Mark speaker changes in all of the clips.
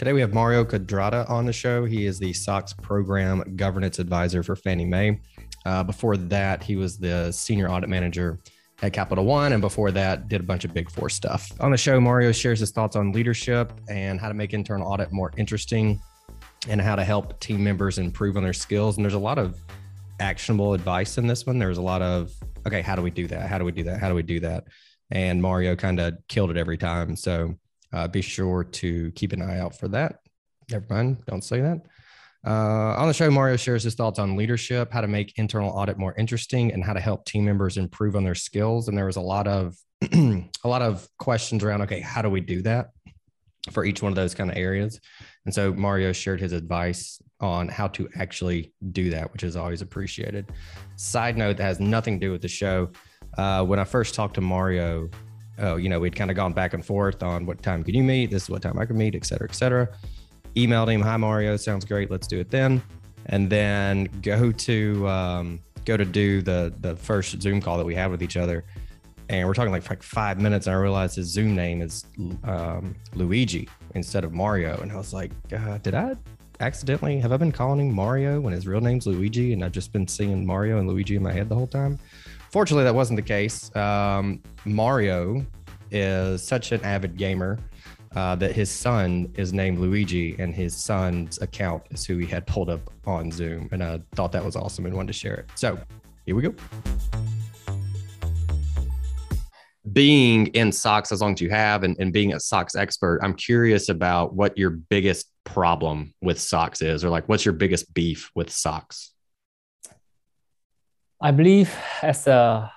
Speaker 1: Today we have Mario Kodrata on the show. He is the SOX program governance advisor for Fannie Mae. Uh, before that, he was the senior audit manager at Capital One, and before that, did a bunch of Big Four stuff. On the show, Mario shares his thoughts on leadership and how to make internal audit more interesting, and how to help team members improve on their skills. And there's a lot of actionable advice in this one. There's a lot of okay, how do we do that? How do we do that? How do we do that? And Mario kind of killed it every time. So uh, be sure to keep an eye out for that. Never mind, don't say that. Uh, on the show, Mario shares his thoughts on leadership, how to make internal audit more interesting, and how to help team members improve on their skills. And there was a lot of a lot of questions around, okay, how do we do that for each one of those kind of areas? And so Mario shared his advice on how to actually do that, which is always appreciated. Side note that has nothing to do with the show. Uh, when I first talked to Mario, oh, you know, we'd kind of gone back and forth on what time can you meet? This is what time I can meet, et cetera, et cetera. Emailed him, hi Mario, sounds great. Let's do it then. And then go to um, go to do the the first Zoom call that we had with each other. And we're talking like, like five minutes, and I realized his Zoom name is um, Luigi instead of Mario. And I was like, uh, did I accidentally have I been calling him Mario when his real name's Luigi, and I've just been seeing Mario and Luigi in my head the whole time? Fortunately, that wasn't the case. Um, Mario is such an avid gamer uh, that his son is named Luigi, and his son's account is who he had pulled up on Zoom. And I thought that was awesome and wanted to share it. So here we go. Being in SOX as long as you have and, and being a SOX expert, I'm curious about what your biggest problem with SOX is, or like what's your biggest beef with SOX?
Speaker 2: I believe as a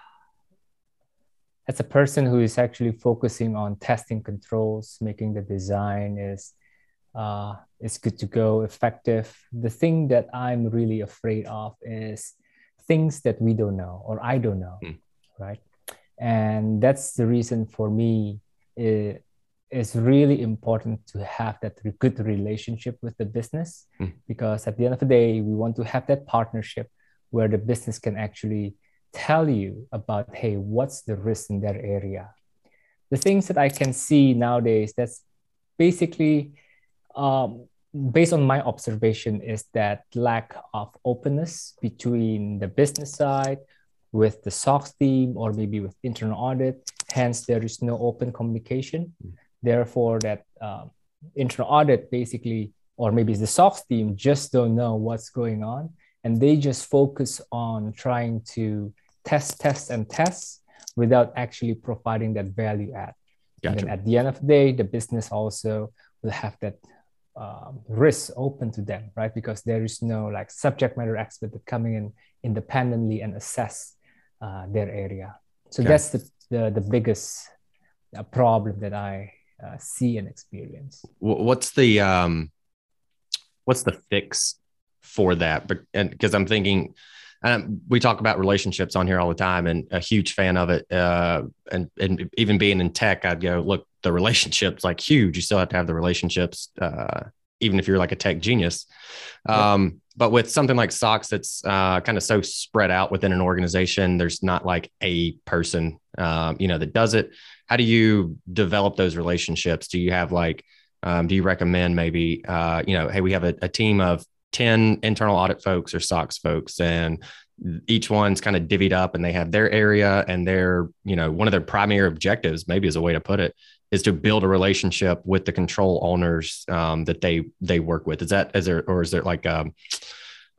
Speaker 2: as a person who is actually focusing on testing controls, making the design is uh, is good to go, effective. The thing that I'm really afraid of is things that we don't know or I don't know, mm. right? And that's the reason for me. It, it's really important to have that good relationship with the business mm. because at the end of the day, we want to have that partnership where the business can actually tell you about hey what's the risk in that area the things that i can see nowadays that's basically um, based on my observation is that lack of openness between the business side with the SOX team or maybe with internal audit. Hence, there is no open communication. Mm. Therefore, that um, internal audit basically, or maybe the SOX team just don't know what's going on and they just focus on trying to test, test, and test without actually providing that value add. Gotcha. And at the end of the day, the business also will have that um, risk open to them, right? Because there is no like subject matter expert that coming in independently and assess uh, their area. So okay. that's the, the, the biggest uh, problem that I uh, see and experience.
Speaker 1: What's the um, what's the fix for that. But and because I'm thinking, um, we talk about relationships on here all the time, and a huge fan of it. Uh, and and even being in tech, I'd go look the relationships like huge. You still have to have the relationships, uh, even if you're like a tech genius. Um, But with something like SOX, that's uh, kind of so spread out within an organization, there's not like a person, um, you know, that does it. How do you develop those relationships? Do you have like um, do you recommend maybe uh, you know hey we have a, a, team of 10 internal audit folks or SOX folks, and each one's kind of divvied up and they have their area and their, you know, one of their primary objectives, maybe is a way to put it, is to build a relationship with the control owners um, that they they work with. Is that is there or is there like a,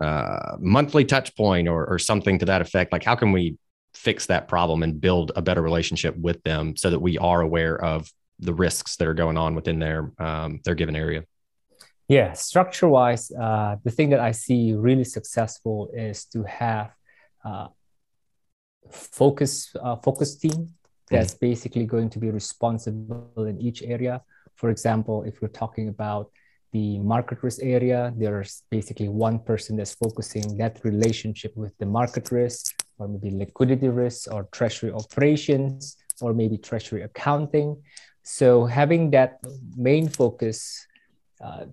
Speaker 1: a uh, monthly touch point or or something to that effect? Like how can we fix that problem and build a better relationship with them so that we are aware of the risks that are going on within their um, their given area?
Speaker 2: Yeah, structure wise, uh, the thing that I see really successful is to have uh, focus uh, focus team that's mm-hmm. basically going to be responsible in each area. For example, if we're talking about the market risk area, there's basically one person that's focusing that relationship with the market risk, or maybe liquidity risk, or treasury operations, or maybe treasury accounting. So having that main focus, uh,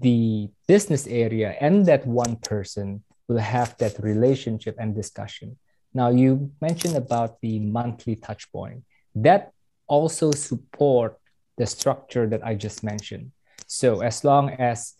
Speaker 2: the business area and that one person will have that relationship and discussion. Now you mentioned about the monthly touch point. That also support the structure that I just mentioned. So as long as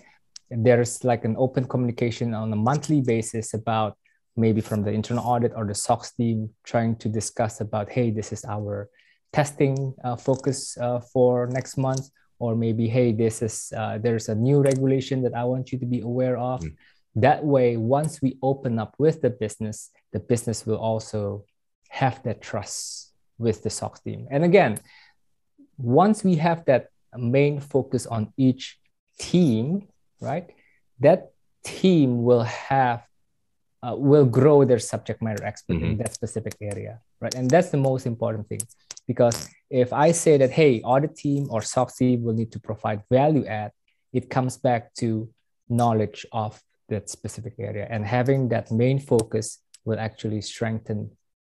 Speaker 2: there's like an open communication on a monthly basis about maybe from the internal audit or the SOX team trying to discuss about, hey, this is our testing uh, focus uh, for next month or maybe hey this is uh, there's a new regulation that i want you to be aware of mm. that way once we open up with the business the business will also have that trust with the SOX team and again once we have that main focus on each team right that team will have uh, will grow their subject matter expert mm-hmm. in that specific area right and that's the most important thing because if I say that, hey, audit team or SOX team will need to provide value add, it comes back to knowledge of that specific area. And having that main focus will actually strengthen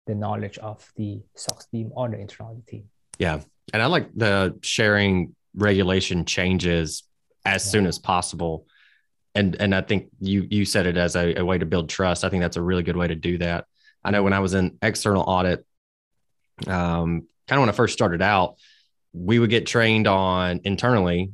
Speaker 2: the knowledge of the SOX team or the internal team.
Speaker 1: Yeah. And I like the sharing regulation changes as yeah. soon as possible. And and I think you you said it as a, a way to build trust. I think that's a really good way to do that. I know when I was in external audit, um, kind of when I first started out, we would get trained on internally.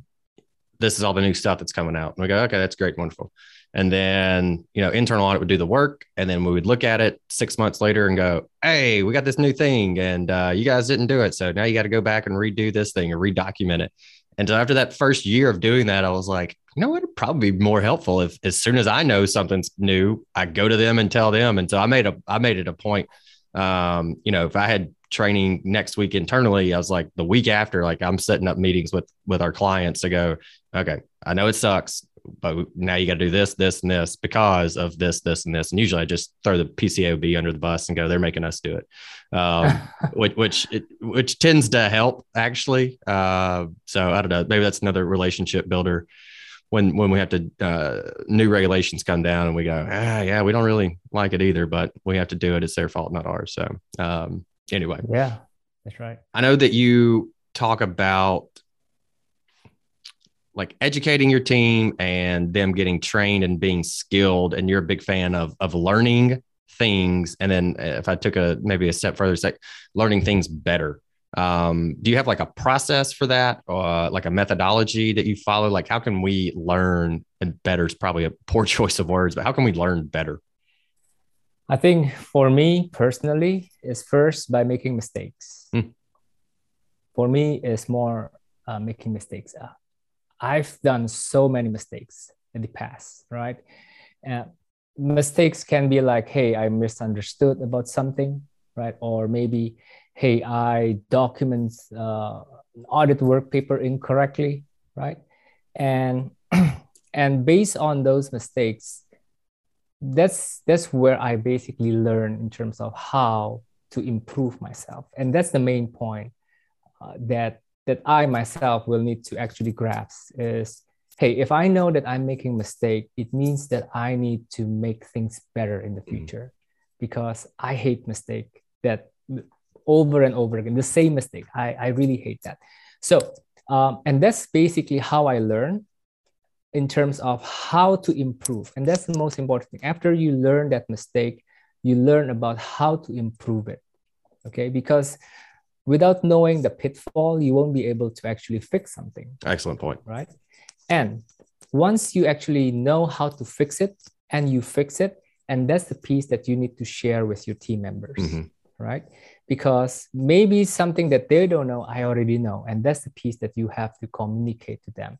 Speaker 1: This is all the new stuff that's coming out. And we go, okay, that's great, wonderful. And then, you know, internal audit would do the work. And then we would look at it six months later and go, hey, we got this new thing and uh, you guys didn't do it. So now you got to go back and redo this thing or redocument it. And so after that first year of doing that, I was like, you know, it'd probably be more helpful if as soon as I know something's new, I go to them and tell them. And so I made a I made it a point. Um, you know, if I had training next week internally, I was like the week after, like I'm setting up meetings with with our clients to go, okay, I know it sucks, but now you got to do this, this, and this because of this, this, and this. And usually I just throw the PCAOB under the bus and go, they're making us do it, um, which which it, which tends to help actually. Uh, so I don't know, maybe that's another relationship builder. When when we have to uh, new regulations come down and we go, ah, yeah, we don't really like it either, but we have to do it. It's their fault, not ours. So um, anyway.
Speaker 2: Yeah, that's right.
Speaker 1: I know that you talk about like educating your team and them getting trained and being skilled and you're a big fan of of learning things. And then if i took a maybe a step further like learning things better. Um, do you have like a process for that? Or uh, like a methodology that you follow? Like how can we learn and better is probably a poor choice of words but how can we learn better
Speaker 2: I think for me personally, is first by making mistakes. Mm. For me, is more uh, making mistakes. Uh, I've done so many mistakes in the past, right? Uh, mistakes can be like, hey, I misunderstood about something, right? Or maybe, hey, I document uh, audit work paper incorrectly, right? And and based on those mistakes, that's that's where I basically learn in terms of how to improve myself, and that's the main point uh, that that I myself will need to actually grasp is hey if i know that i'm making mistake it means that i need to make things better in the mm-hmm. future. Because i hate mistake that over and over again the same mistake. I, I really hate that. So um, and that's basically how i learn in terms of how to improve. And that's the most important thing. After you learn that mistake, you learn about how to improve it. Okay. Because without knowing the pitfall, you won't be able to actually fix something.
Speaker 1: Excellent point.
Speaker 2: Right. And once you actually know how to fix it and you fix it, and that's the piece that you need to share with your team members, mm-hmm. right? Because maybe something that they don't know, I already know. And that's the piece that you have to communicate to them.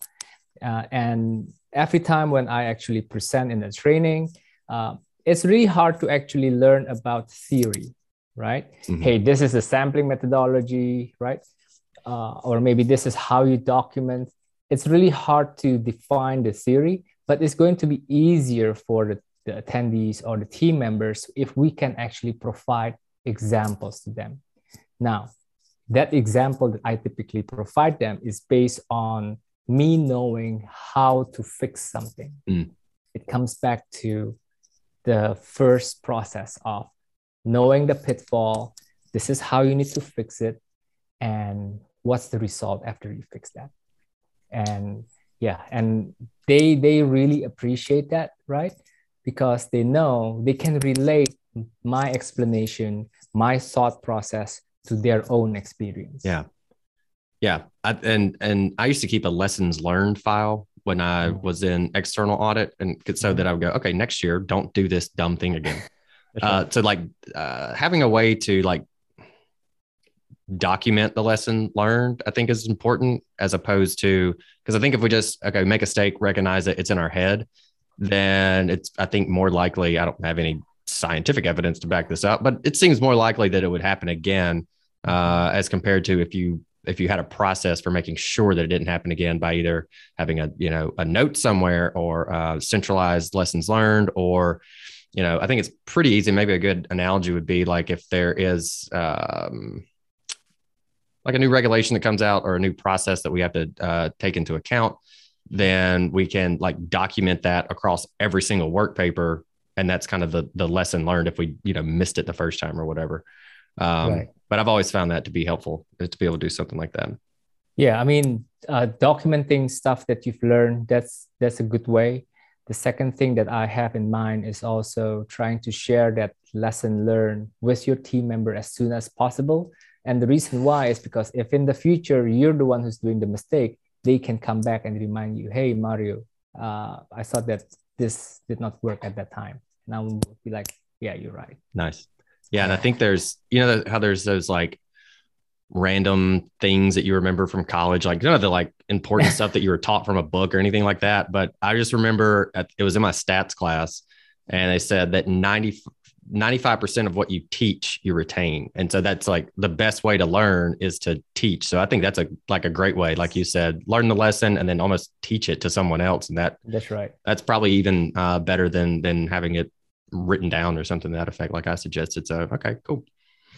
Speaker 2: Uh, and every time when I actually present in a training, uh, it's really hard to actually learn about theory, right? Mm-hmm. Hey, this is a sampling methodology, right? Uh, or maybe this is how you document. It's really hard to define the theory, but it's going to be easier for the, the attendees or the team members if we can actually provide examples to them. Now, that example that I typically provide them is based on me knowing how to fix something. Mm. It comes back to the first process of knowing the pitfall. This is how you need to fix it. And what's the result after you fix that? And yeah, and they they really appreciate that, right? Because they know they can relate my explanation, my thought process to their own experience.
Speaker 1: Yeah. Yeah, I, and and I used to keep a lessons learned file when I mm. was in external audit, and so that I would go, okay, next year, don't do this dumb thing again. uh, so like uh, having a way to like document the lesson learned, I think is important as opposed to because I think if we just okay make a mistake, recognize it, it's in our head, then it's I think more likely. I don't have any scientific evidence to back this up, but it seems more likely that it would happen again uh, as compared to if you if you had a process for making sure that it didn't happen again by either having a you know a note somewhere or uh, centralized lessons learned or you know i think it's pretty easy. Maybe a good analogy would be like if there is um, like a new regulation that comes out or a new process that we have to uh, take into account then we can like document that across every single work paper and that's kind of the the lesson learned if we you know missed it the first time or whatever. Um, right but I've always found that to be helpful uh, to be able to do something like that.
Speaker 2: Yeah, I mean, uh, documenting stuff that you've learned that's that's a good way. The second thing that I have in mind is also trying to share that lesson learned with your team member as soon as possible. And the reason why is because if in the future you're the one who's doing the mistake, they can come back and remind you, "Hey, Mario, uh, I thought that this did not work at that time." And I will be like, "Yeah, you're right."
Speaker 1: Nice. Yeah, and I think there's you know how there's those like random things that you remember from college, like none of the like important stuff that you were taught from a book or anything like that. But I just remember at, it was in my stats class, and they said that 90 95% of what you teach you retain and so that's like the best way to learn is to teach so i think that's a like a great way like you said learn the lesson and then almost teach it to someone else and that
Speaker 2: that's right
Speaker 1: that's probably even uh, better than than having it written down or something to that effect, like I suggested. So, okay, cool.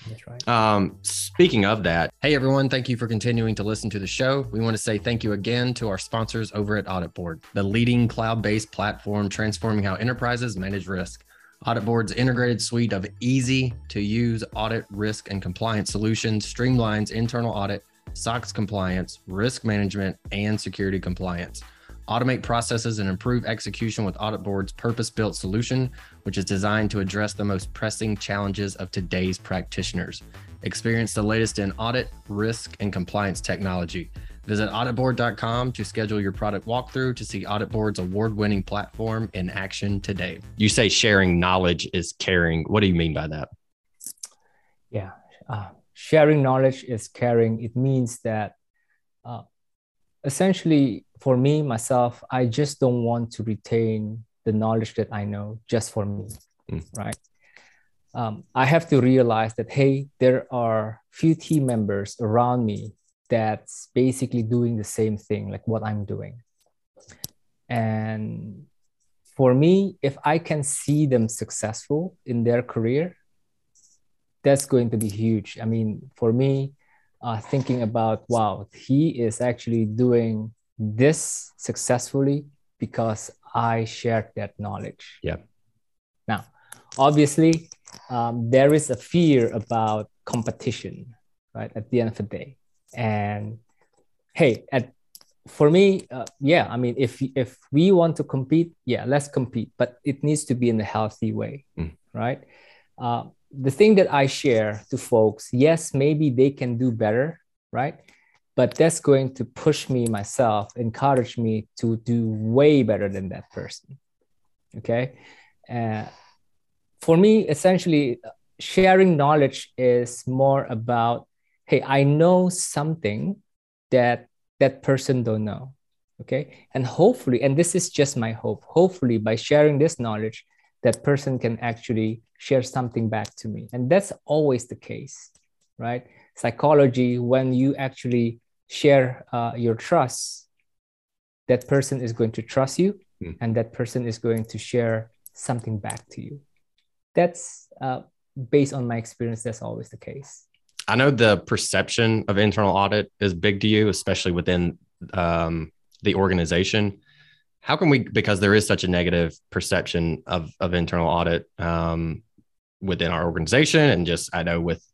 Speaker 1: That's right. Um, speaking of that, hey everyone, thank you for continuing to listen to the show. We want to say thank you again to our sponsors over at Audit Board, the leading cloud based platform transforming how enterprises manage risk. Audit Board's integrated suite of easy to use audit, risk, and compliance solutions streamlines internal audit, SOX compliance, risk management, and security compliance automate processes and improve execution with Audit Board's purpose built solution, which is designed to address the most pressing challenges of today's practitioners. Experience the latest in audit, risk, and compliance technology. Visit auditboard.com to schedule your product walkthrough to see Audit Board's award winning platform in action today. You say sharing knowledge is caring. What do you mean by that?
Speaker 2: Yeah, uh, sharing knowledge is caring. It means that uh, essentially for me myself i just don't want to retain the knowledge that i know just for me mm. right? Um, i have to realize that hey there are few team members around me that's basically doing the same thing like what i'm doing. And for me if i can see them successful in their career that's going to be huge. I mean for me uh, thinking about wow he is actually doing this successfully because i shared that knowledge
Speaker 1: yeah
Speaker 2: now obviously um, there is a fear about competition right at the end of the day and hey at for me uh, yeah i mean if if we want to compete yeah let's compete but it needs to be in a healthy way mm. right uh, the thing that I share to folks, yes, maybe they can do better, right? But that's going to push me myself, encourage me to do way better than that person. Okay. Uh, for me, essentially, sharing knowledge is more about hey, I know something that that person don't know. Okay. And hopefully, and this is just my hope, hopefully by sharing this knowledge, that person can actually share something back to me. And that's always the case, right? Psychology, when you actually share uh, your trust, that person is going to trust you mm. and that person is going to share something back to you. That's uh, based on my experience, that's always the case.
Speaker 1: I know the perception of internal audit is big to you, especially within um, the organization. How can we, because there is such a negative perception of, of internal audit um, within our organization, and just I know with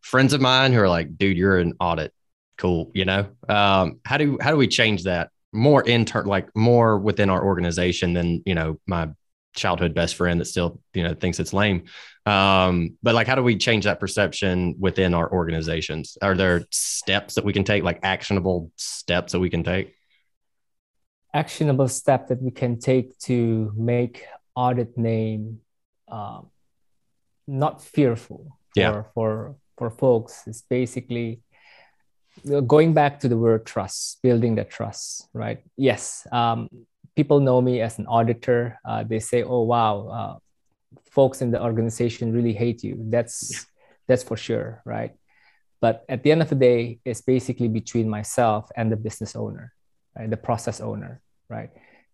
Speaker 1: friends of mine who are like, dude, you're an audit, cool, you know. Um, how do how do we change that more intern, like more within our organization than you know my childhood best friend that still you know thinks it's lame um, but like how do we change that perception within our organizations are there steps that we can take like actionable steps that we can take
Speaker 2: actionable step that we can take to make audit name um, not fearful
Speaker 1: yeah.
Speaker 2: for, for for folks is basically going back to the word trust building the trust right yes um, people know me as an auditor. Uh, they say, "Oh wow, uh, folks in the organization really hate you." That's yeah. that's for sure, right? But at the end of the day, it's basically between myself and the business owner, right? the process owner, right?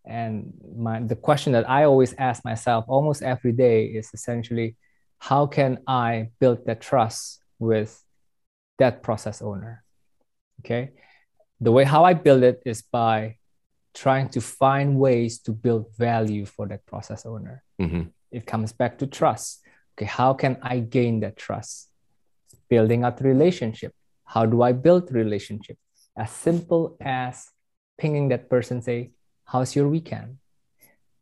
Speaker 2: And my the question that I always ask myself almost every day is essentially, how can I build that trust with that process owner? Okay, the way how I build it is by trying to find ways to build value for that process owner. Mm-hmm. It comes back to trust. Okay, how can I gain that trust? Building out relationship. How do I build relationship? As simple as pinging that person, say, "How's your weekend?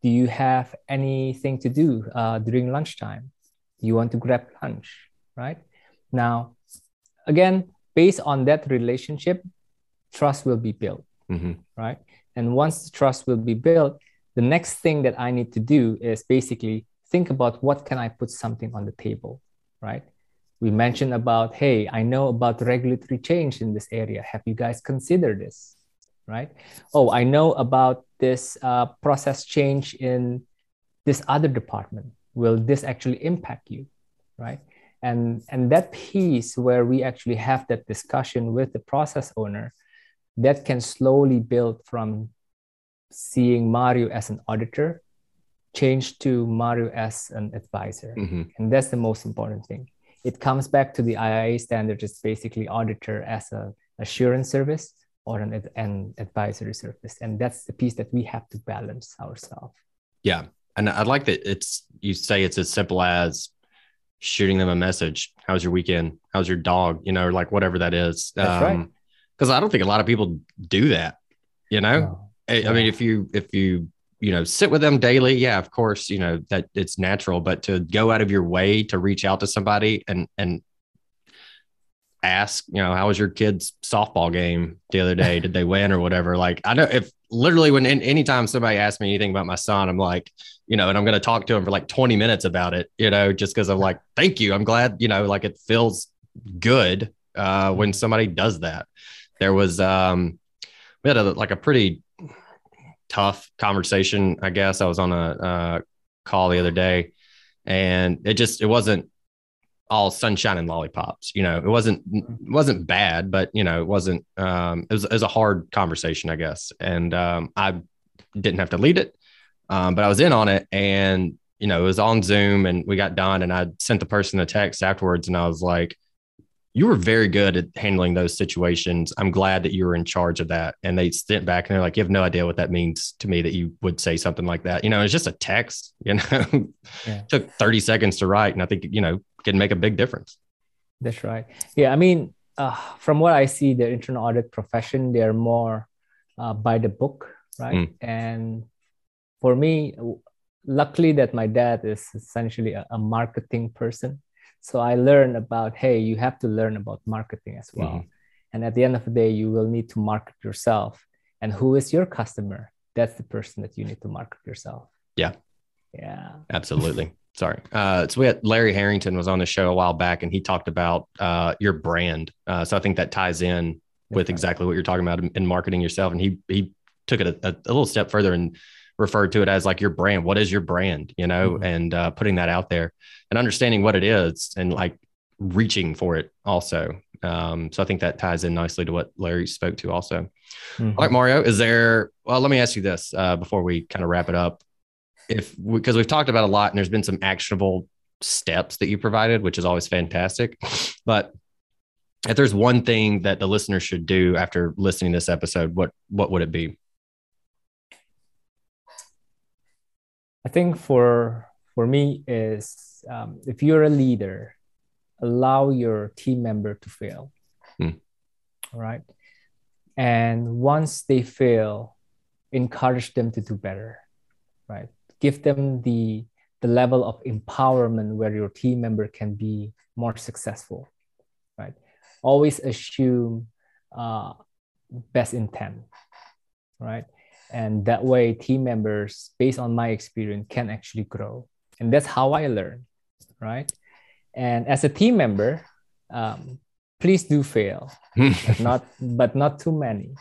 Speaker 2: Do you have anything to do uh, during lunchtime? Do you want to grab lunch?" Right now, again, based on that relationship, trust will be built. Mm-hmm. Right and once the trust will be built, the next thing that I need to do is basically think about what can I put something on the table, right? We mentioned about, hey, I know about regulatory change in this area. Have you guys considered this, right? Oh, I know about this uh, process change in this other department. Will this actually impact you, right? And and that piece where we actually have that discussion with the process owner that can slowly build from seeing Mario as an auditor change to Mario as an advisor. Mm-hmm. And that's the most important thing. It comes back to the IIA standard. It's basically auditor as a assurance service or an, an advisory service. And that's the piece that we have to balance ourselves.
Speaker 1: Yeah. And I like that it's, you say it's as simple as shooting them a message. How's your weekend? How's your dog? You know, like whatever that is.
Speaker 2: That's um, right
Speaker 1: because I don't think a lot of people do that. You know, no. I, I mean, if you if you you know sit with them daily, yeah, of course, you know that it's natural. But to go out of your way to reach out to somebody and and ask, you know, how was your kid's softball game the other day? Did they win or whatever? Like, I know if literally when anytime somebody asks me anything about my son, I'm like, you know, and I'm going to talk to him for like 20 minutes about it, you know, just because I'm like, thank you. I'm glad, you know, like it feels good uh, when somebody does that there was um we had a like a pretty tough conversation i guess i was on a uh, call the other day and it just it wasn't all sunshine and lollipops you know it wasn't it wasn't bad but you know it wasn't um it was, it was a hard conversation i guess. And um i didn't have to lead it um but i was in on it. And you know it was on zoom and we got done and i sent the person a text afterwards and i was like you were very good at handling those situations. I'm glad that you were in charge of that. And they sit back and they're like, you have no idea what that means to me that you would say something like that. You know, it's just a text, you know, yeah. took 30 seconds to write. And I think, you know, can make a big difference.
Speaker 2: That's right. Yeah. I mean, uh, from what I see, the internal audit profession, they're more uh, by the book, right? Mm. And for me, luckily that my dad is essentially a, a marketing person so I learned about, hey, you have to learn about marketing as well. Mm-hmm. And at the end of the day, you will need to market yourself. And who is your customer? That's the person that you need to market yourself.
Speaker 1: Yeah.
Speaker 2: Yeah.
Speaker 1: Absolutely. Sorry. Uh, so we had Larry Harrington was on the show a while back, and he talked about uh, your brand. Uh, so I think that ties in with exactly what you're talking about in, in marketing yourself. And he he took it a, a, a, little step further and referred to it as like your brand. What is your brand? You know, mm-hmm. and uh, putting that out there and understanding what it is, and like reaching for it also. Um, so I think that ties in nicely to what Larry spoke to also. Mm-hmm. All right, Mario, is there, well, let me ask you this uh, before we kind of wrap it up. If, because we, we've talked about a lot and there's been some actionable steps that you provided, which is always fantastic. But if there's one thing that the listener should do after listening to this episode, what, what would it be?
Speaker 2: I think for, for me is um, if you're a leader, allow your team member to fail. Right. And once they fail, encourage them to do better. Right. Give them the the level of empowerment where your team member can be more successful. Right. Always assume uh, best intent. Right. And that way, team members, based on my experience, can actually grow. And that's how I learn. Right and as a team member, um, please do fail, but not but not too many,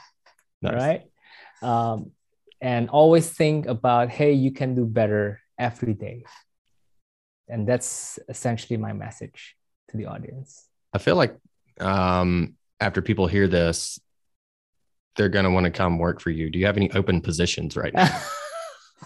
Speaker 2: nice. right? Um, and always think about, hey, you can do better every day, and that's essentially my message to the audience.
Speaker 1: I feel like um, after people hear this, they're going to want to come work for you. Do you have any open positions right now?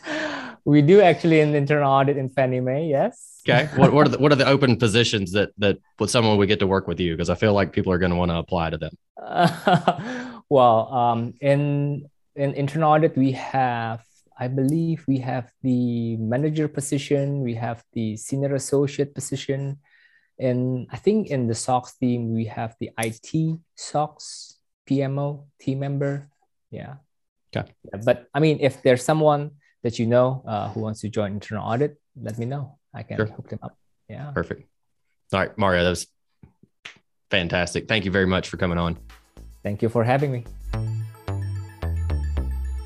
Speaker 2: we do actually in internal audit in Fannie Mae, yes.
Speaker 1: Okay. What, what are the what are the open positions that that with someone we get to work with you? Because I feel like people are going to want to apply to them.
Speaker 2: Uh, well, um, in in internal audit, we have, I believe, we have the manager position, we have the senior associate position, and I think in the SOX team we have the IT SOX PMO team member. Yeah.
Speaker 1: Okay.
Speaker 2: Yeah, but I mean, if there's someone that you know uh, who wants to join internal audit, let me know. I can sure. hook them up. Yeah.
Speaker 1: Perfect. All right, Mario, that was fantastic. Thank you very much for coming on.
Speaker 2: Thank you for having me.